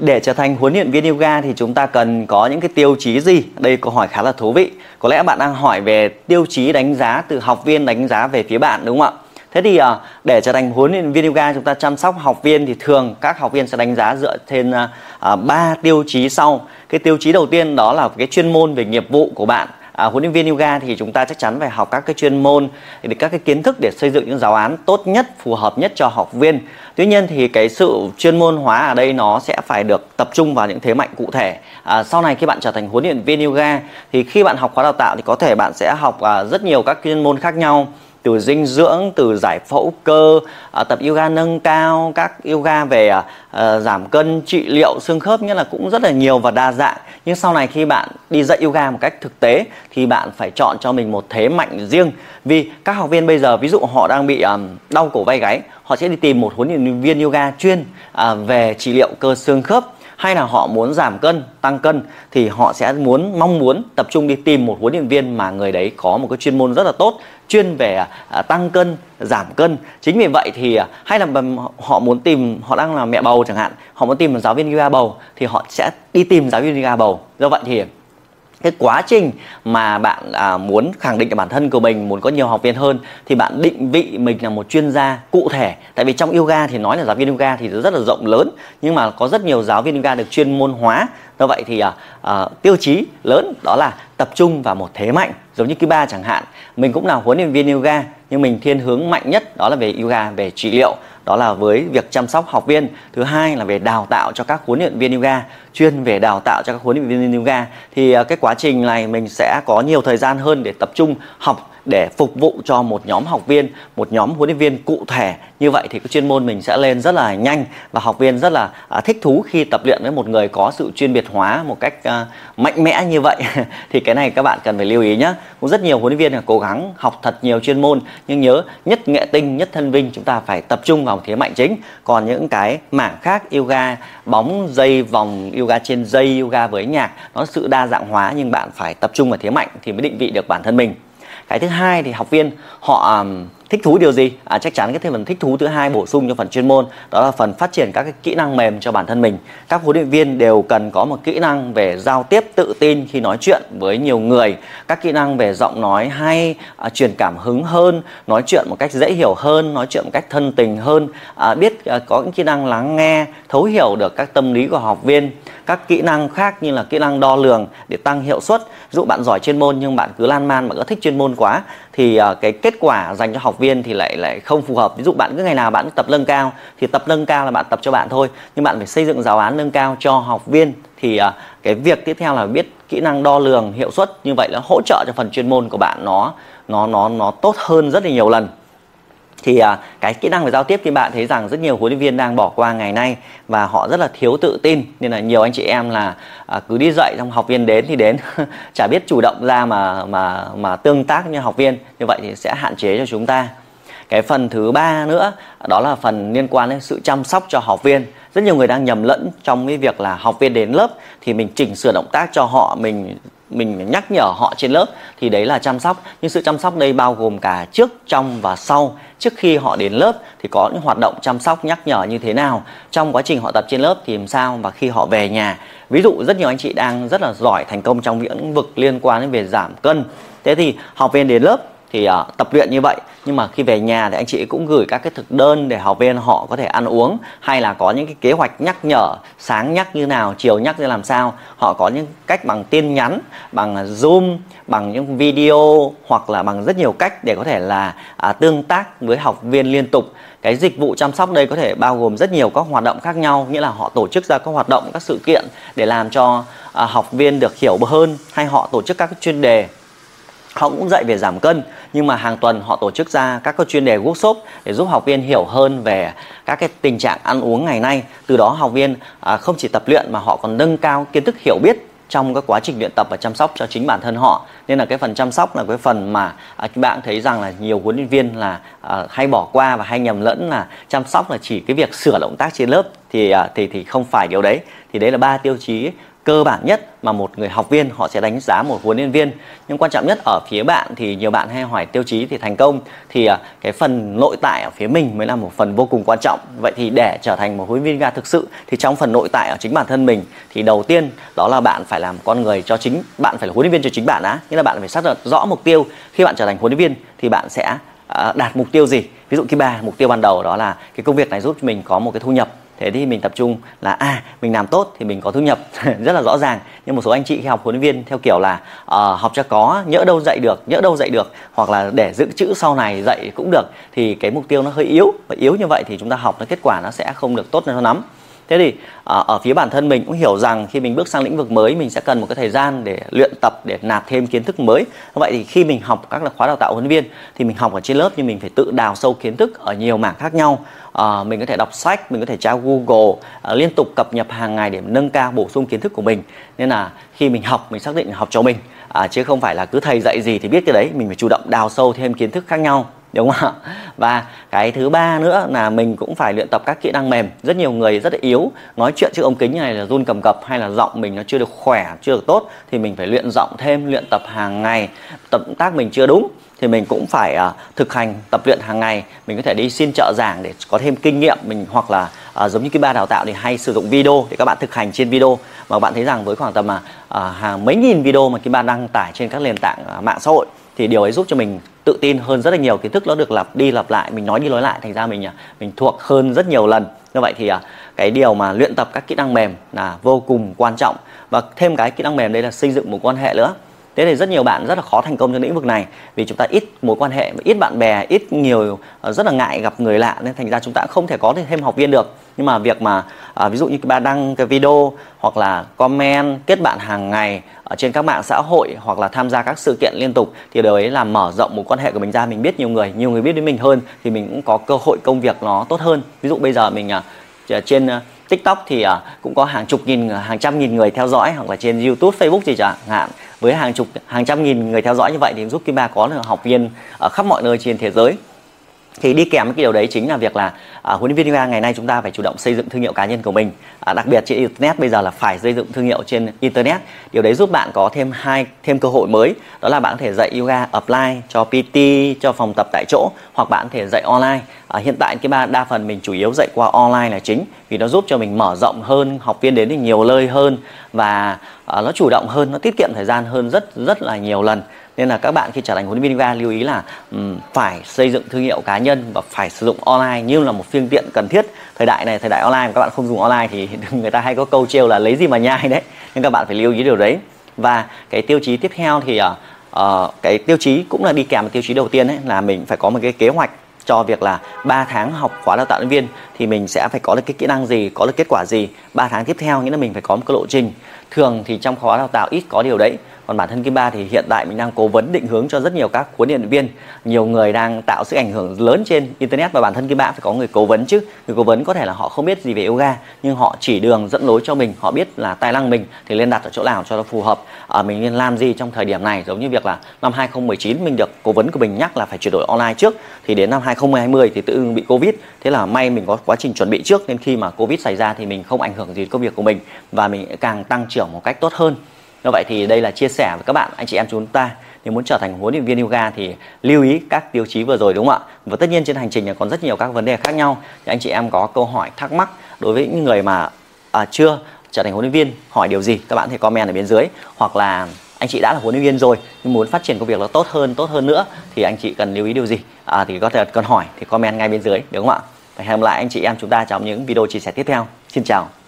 để trở thành huấn luyện viên yoga thì chúng ta cần có những cái tiêu chí gì? Đây câu hỏi khá là thú vị. Có lẽ bạn đang hỏi về tiêu chí đánh giá từ học viên đánh giá về phía bạn, đúng không ạ? Thế thì ờ, để trở thành huấn luyện viên yoga, chúng ta chăm sóc học viên thì thường các học viên sẽ đánh giá dựa trên ờ, ờ, ba tiêu chí sau. Cái tiêu chí đầu tiên đó là cái chuyên môn về nghiệp vụ của bạn à, huấn luyện viên yoga thì chúng ta chắc chắn phải học các cái chuyên môn để các cái kiến thức để xây dựng những giáo án tốt nhất phù hợp nhất cho học viên. Tuy nhiên thì cái sự chuyên môn hóa ở đây nó sẽ phải được tập trung vào những thế mạnh cụ thể. À, sau này khi bạn trở thành huấn luyện viên yoga thì khi bạn học khóa đào tạo thì có thể bạn sẽ học à, rất nhiều các chuyên môn khác nhau từ dinh dưỡng từ giải phẫu cơ à, tập yoga nâng cao các yoga về à, à, giảm cân trị liệu xương khớp nghĩa là cũng rất là nhiều và đa dạng. Nhưng sau này khi bạn đi dạy yoga một cách thực tế thì bạn phải chọn cho mình một thế mạnh riêng. Vì các học viên bây giờ ví dụ họ đang bị à, đau cổ vai gáy họ sẽ đi tìm một huấn luyện viên yoga chuyên à, về trị liệu cơ xương khớp hay là họ muốn giảm cân tăng cân thì họ sẽ muốn mong muốn tập trung đi tìm một huấn luyện viên mà người đấy có một cái chuyên môn rất là tốt chuyên về à, tăng cân giảm cân. Chính vì vậy thì à, hay là họ muốn tìm họ đang là mẹ bầu chẳng hạn họ muốn tìm một giáo viên yoga bầu thì họ sẽ đi tìm giáo viên yoga bầu. Do vậy thì cái quá trình mà bạn à, muốn khẳng định cho bản thân của mình muốn có nhiều học viên hơn thì bạn định vị mình là một chuyên gia cụ thể. Tại vì trong yoga thì nói là giáo viên yoga thì rất là rộng lớn nhưng mà có rất nhiều giáo viên yoga được chuyên môn hóa. Do vậy thì à, à, tiêu chí lớn đó là tập trung vào một thế mạnh. Giống như cái ba chẳng hạn mình cũng là huấn luyện viên yoga nhưng mình thiên hướng mạnh nhất đó là về yoga, về trị liệu. Đó là với việc chăm sóc học viên. Thứ hai là về đào tạo cho các huấn luyện viên yoga, chuyên về đào tạo cho các huấn luyện viên yoga. Thì à, cái quá trình này mình sẽ có nhiều thời gian hơn để tập trung học để phục vụ cho một nhóm học viên, một nhóm huấn luyện viên cụ thể. Như vậy thì cái chuyên môn mình sẽ lên rất là nhanh và học viên rất là à, thích thú khi tập luyện với một người có sự chuyên biệt hóa một cách à, mạnh mẽ như vậy. thì cái này các bạn cần phải lưu ý nhé. Cũng rất nhiều huấn luyện viên là cố gắng học thật nhiều chuyên môn nhưng nhớ nhất nghệ tinh, nhất thân vinh chúng ta phải tập trung vào thế mạnh chính. Còn những cái mảng khác yoga, bóng dây vòng yoga trên dây, yoga với nhạc nó sự đa dạng hóa nhưng bạn phải tập trung vào thế mạnh thì mới định vị được bản thân mình cái thứ hai thì học viên họ um, thích thú điều gì? À, chắc chắn cái thêm phần thích thú thứ hai bổ sung cho phần chuyên môn đó là phần phát triển các cái kỹ năng mềm cho bản thân mình. Các huấn luyện viên đều cần có một kỹ năng về giao tiếp tự tin khi nói chuyện với nhiều người các kỹ năng về giọng nói hay à, truyền cảm hứng hơn nói chuyện một cách dễ hiểu hơn nói chuyện một cách thân tình hơn. À, biết à, có những kỹ năng lắng nghe thấu hiểu được các tâm lý của học viên. Các kỹ năng khác như là kỹ năng đo lường để tăng hiệu suất. Dụ bạn giỏi chuyên môn nhưng bạn cứ lan man bạn cứ thích chuyên môn quá thì à, cái kết quả dành cho học viên thì lại lại không phù hợp. Ví dụ bạn cứ ngày nào bạn tập nâng cao thì tập nâng cao là bạn tập cho bạn thôi. Nhưng bạn phải xây dựng giáo án nâng cao cho học viên thì uh, cái việc tiếp theo là biết kỹ năng đo lường hiệu suất. Như vậy nó hỗ trợ cho phần chuyên môn của bạn nó nó nó nó tốt hơn rất là nhiều lần thì à, cái kỹ năng về giao tiếp thì bạn thấy rằng rất nhiều huấn luyện viên đang bỏ qua ngày nay và họ rất là thiếu tự tin nên là nhiều anh chị em là à, cứ đi dạy trong học viên đến thì đến chả biết chủ động ra mà mà mà tương tác như học viên. Như vậy thì sẽ hạn chế cho chúng ta. Cái phần thứ ba nữa đó là phần liên quan đến sự chăm sóc cho học viên. Rất nhiều người đang nhầm lẫn trong cái việc là học viên đến lớp thì mình chỉnh sửa động tác cho họ mình mình nhắc nhở họ trên lớp thì đấy là chăm sóc. Nhưng sự chăm sóc đây bao gồm cả trước, trong và sau. Trước khi họ đến lớp thì có những hoạt động chăm sóc, nhắc nhở như thế nào. Trong quá trình họ tập trên lớp thì làm sao và khi họ về nhà. Ví dụ rất nhiều anh chị đang rất là giỏi thành công trong lĩnh vực liên quan đến về giảm cân. Thế thì học viên đến lớp thì uh, tập luyện như vậy. Nhưng mà khi về nhà thì anh chị cũng gửi các cái thực đơn để học viên họ có thể ăn uống hay là có những cái kế hoạch nhắc nhở sáng nhắc như nào chiều nhắc như làm sao. Họ có những cách bằng tin nhắn bằng ờ, zoom bằng những video hoặc là bằng rất nhiều cách để có thể là à, tương tác với học viên liên tục. Cái dịch vụ chăm sóc đây có thể bao gồm rất nhiều các hoạt động khác nhau nghĩa là họ tổ chức ra các hoạt động các sự kiện để làm cho à, học viên được hiểu hơn hay họ tổ chức các chuyên đề họ cũng dạy về giảm cân nhưng mà hàng tuần họ tổ chức ra các cái chuyên đề workshop để giúp học viên hiểu hơn về các cái tình trạng ăn uống ngày nay. Từ đó học viên à, không chỉ tập luyện mà họ còn nâng cao kiến thức hiểu biết trong cái quá trình luyện tập và chăm sóc cho chính bản thân họ. Nên là cái phần chăm sóc là cái phần mà à, các bạn thấy rằng là nhiều huấn luyện viên là à, hay bỏ qua và hay nhầm lẫn là chăm sóc là chỉ cái việc sửa động tác trên lớp thì à, thì thì không phải điều đấy. Thì đấy là ba tiêu chí cơ bản nhất mà một người học viên họ sẽ đánh giá một huấn luyện viên. Nhưng quan trọng nhất, ở phía bạn thì nhiều bạn hay hỏi tiêu chí thì thành công. Thì à, cái phần nội tại ở phía mình mới là một phần vô cùng quan trọng. Vậy thì để trở thành một huấn luyện viên ga thực sự thì trong phần nội tại ở chính bản thân mình thì đầu tiên đó là bạn phải làm con người cho chính, bạn phải là huấn luyện viên cho chính bạn đã nghĩa là bạn phải xác định rõ mục tiêu. Khi bạn trở thành huấn luyện viên thì bạn sẽ à, đạt mục tiêu gì? Ví dụ khi ba mục tiêu ban đầu đó là cái công việc này giúp mình có một cái thu nhập thế thì mình tập trung là à mình làm tốt thì mình có thu nhập. Rất là rõ ràng. Nhưng một số anh chị khi học huấn luyện viên theo kiểu là uh, học cho có nhỡ đâu dạy được nhỡ đâu dạy được hoặc là để giữ chữ sau này dạy cũng được thì cái mục tiêu nó hơi yếu. Và yếu như vậy thì chúng ta học nó kết quả nó sẽ không được tốt cho lắm thế thì ở, ở phía bản thân mình cũng hiểu rằng khi mình bước sang lĩnh vực mới mình sẽ cần một cái thời gian để luyện tập để nạp thêm kiến thức mới. Vậy thì khi mình học các là khóa đào tạo huấn viên thì mình học ở trên lớp nhưng mình phải tự đào sâu kiến thức ở nhiều mảng khác nhau. À, mình có thể đọc sách mình có thể tra google à, liên tục cập nhật hàng ngày để nâng cao bổ sung kiến thức của mình. Nên là khi mình học mình xác định học cho mình à, chứ không phải là cứ thầy dạy gì thì biết cái đấy. Mình phải chủ động đào sâu thêm kiến thức khác nhau đúng không ạ? Và cái thứ ba nữa là mình cũng phải luyện tập các kỹ năng mềm. Rất nhiều người rất là yếu nói chuyện trước ống kính này là run cầm cập hay là giọng mình nó chưa được khỏe chưa được tốt thì mình phải luyện giọng thêm luyện tập hàng ngày. Tập tác mình chưa đúng thì mình cũng phải uh, thực hành tập luyện hàng ngày. Mình có thể đi xin trợ giảng để có thêm kinh nghiệm mình hoặc là uh, giống như cái ba đào tạo thì hay sử dụng video để các bạn thực hành trên video. Mà bạn thấy rằng với khoảng tầm uh, hàng mấy nghìn video mà cái ba đăng tải trên các nền tảng uh, mạng xã hội thì điều ấy giúp cho mình tự tin hơn rất là nhiều. Kiến thức nó được lặp đi lặp lại, mình nói đi nói lại, thành ra mình à, mình thuộc hơn rất nhiều lần. Như vậy thì à, cái điều mà luyện tập các kỹ năng mềm là vô cùng quan trọng. Và thêm cái kỹ năng mềm đây là xây dựng một quan hệ nữa thế thì rất nhiều bạn rất là khó thành công trong lĩnh vực này vì chúng ta ít mối quan hệ ít bạn bè ít nhiều ờ, rất là ngại gặp người lạ. Nên thành ra chúng ta không thể có thêm học viên được. Nhưng mà việc mà à, ví dụ như bạn đăng cái video hoặc là comment kết bạn hàng ngày ở trên các mạng xã hội hoặc là tham gia các sự kiện liên tục thì điều ấy là mở rộng mối quan hệ của mình ra. Mình biết nhiều người nhiều người biết đến mình hơn thì mình cũng có cơ hội công việc nó tốt hơn. Ví dụ bây giờ mình à, trên à, TikTok thì à, cũng có hàng chục nghìn hàng trăm nghìn người theo dõi hoặc là trên YouTube Facebook gì chẳng hạn với hàng chục, hàng trăm nghìn người theo dõi như vậy thì giúp Kim Ba có được học viên ở khắp mọi nơi trên thế giới. Thì đi kèm với cái điều đấy chính là việc là à, huấn luyện viên yoga ngày nay chúng ta phải chủ động xây dựng thương hiệu cá nhân của mình. À, đặc biệt trên internet bây giờ là phải xây dựng thương hiệu trên internet. Điều đấy giúp bạn có thêm hai thêm cơ hội mới. Đó là bạn có thể dạy yoga apply cho PT cho phòng tập tại chỗ hoặc bạn có thể dạy online. À, hiện tại cái ba đa phần mình chủ yếu dạy qua online là chính vì nó giúp cho mình mở rộng hơn học viên đến được nhiều nơi hơn và à, nó chủ động hơn nó tiết kiệm thời gian hơn rất rất là nhiều lần nên là các bạn khi trở thành huấn luyện viên yoga lưu ý là um, phải xây dựng thương hiệu cá nhân và phải sử dụng online như là một phương tiện cần thiết thời đại này thời đại online mà các bạn không dùng online thì người ta hay có câu trêu là lấy gì mà nhai đấy nên các bạn phải lưu ý điều đấy và cái tiêu chí tiếp theo thì uh, uh, cái tiêu chí cũng là đi kèm với tiêu chí đầu tiên ấy là mình phải có một cái kế hoạch cho việc là 3 tháng học khóa đào tạo nhân viên thì mình sẽ phải có được cái kỹ năng gì, có được kết quả gì. 3 tháng tiếp theo nghĩa là mình phải có một cái lộ trình. Thường thì trong khóa đào tạo ít có điều đấy còn bản thân Kim Ba thì hiện tại mình đang cố vấn định hướng cho rất nhiều các huấn luyện viên. Nhiều người đang tạo sự ảnh hưởng lớn trên internet và bản thân Kim Ba phải có người cố vấn chứ. Người cố vấn có thể là họ không biết gì về yoga nhưng họ chỉ đường dẫn lối cho mình họ biết là tài năng mình thì lên đặt ở chỗ nào cho nó phù hợp. À, mình nên làm gì trong thời điểm này? Giống như việc là năm 2019 mình được cố vấn của mình nhắc là phải chuyển đổi online trước thì đến năm 2020 thì tự dưng bị covid. Thế là may mình có quá trình chuẩn bị trước nên khi mà covid xảy ra thì mình không ảnh hưởng gì đến công việc của mình và mình càng tăng trưởng một cách tốt hơn do vậy thì đây là chia sẻ với các bạn anh chị em chúng ta. Nếu muốn trở thành huấn luyện viên yoga thì lưu ý các tiêu chí vừa rồi đúng không ạ? Và tất nhiên trên hành trình còn rất nhiều các vấn đề khác nhau. Thì anh chị em có câu hỏi thắc mắc đối với những người mà à, chưa trở thành huấn luyện viên hỏi điều gì các bạn có thể comment ở bên dưới. Hoặc là anh chị đã là huấn luyện viên rồi nhưng muốn phát triển công việc nó tốt hơn tốt hơn nữa thì anh chị cần lưu ý điều gì? À, thì có thể cần hỏi thì comment ngay bên dưới đúng không ạ? Và hẹn gặp lại anh chị em chúng ta trong những video chia sẻ tiếp theo. Xin chào.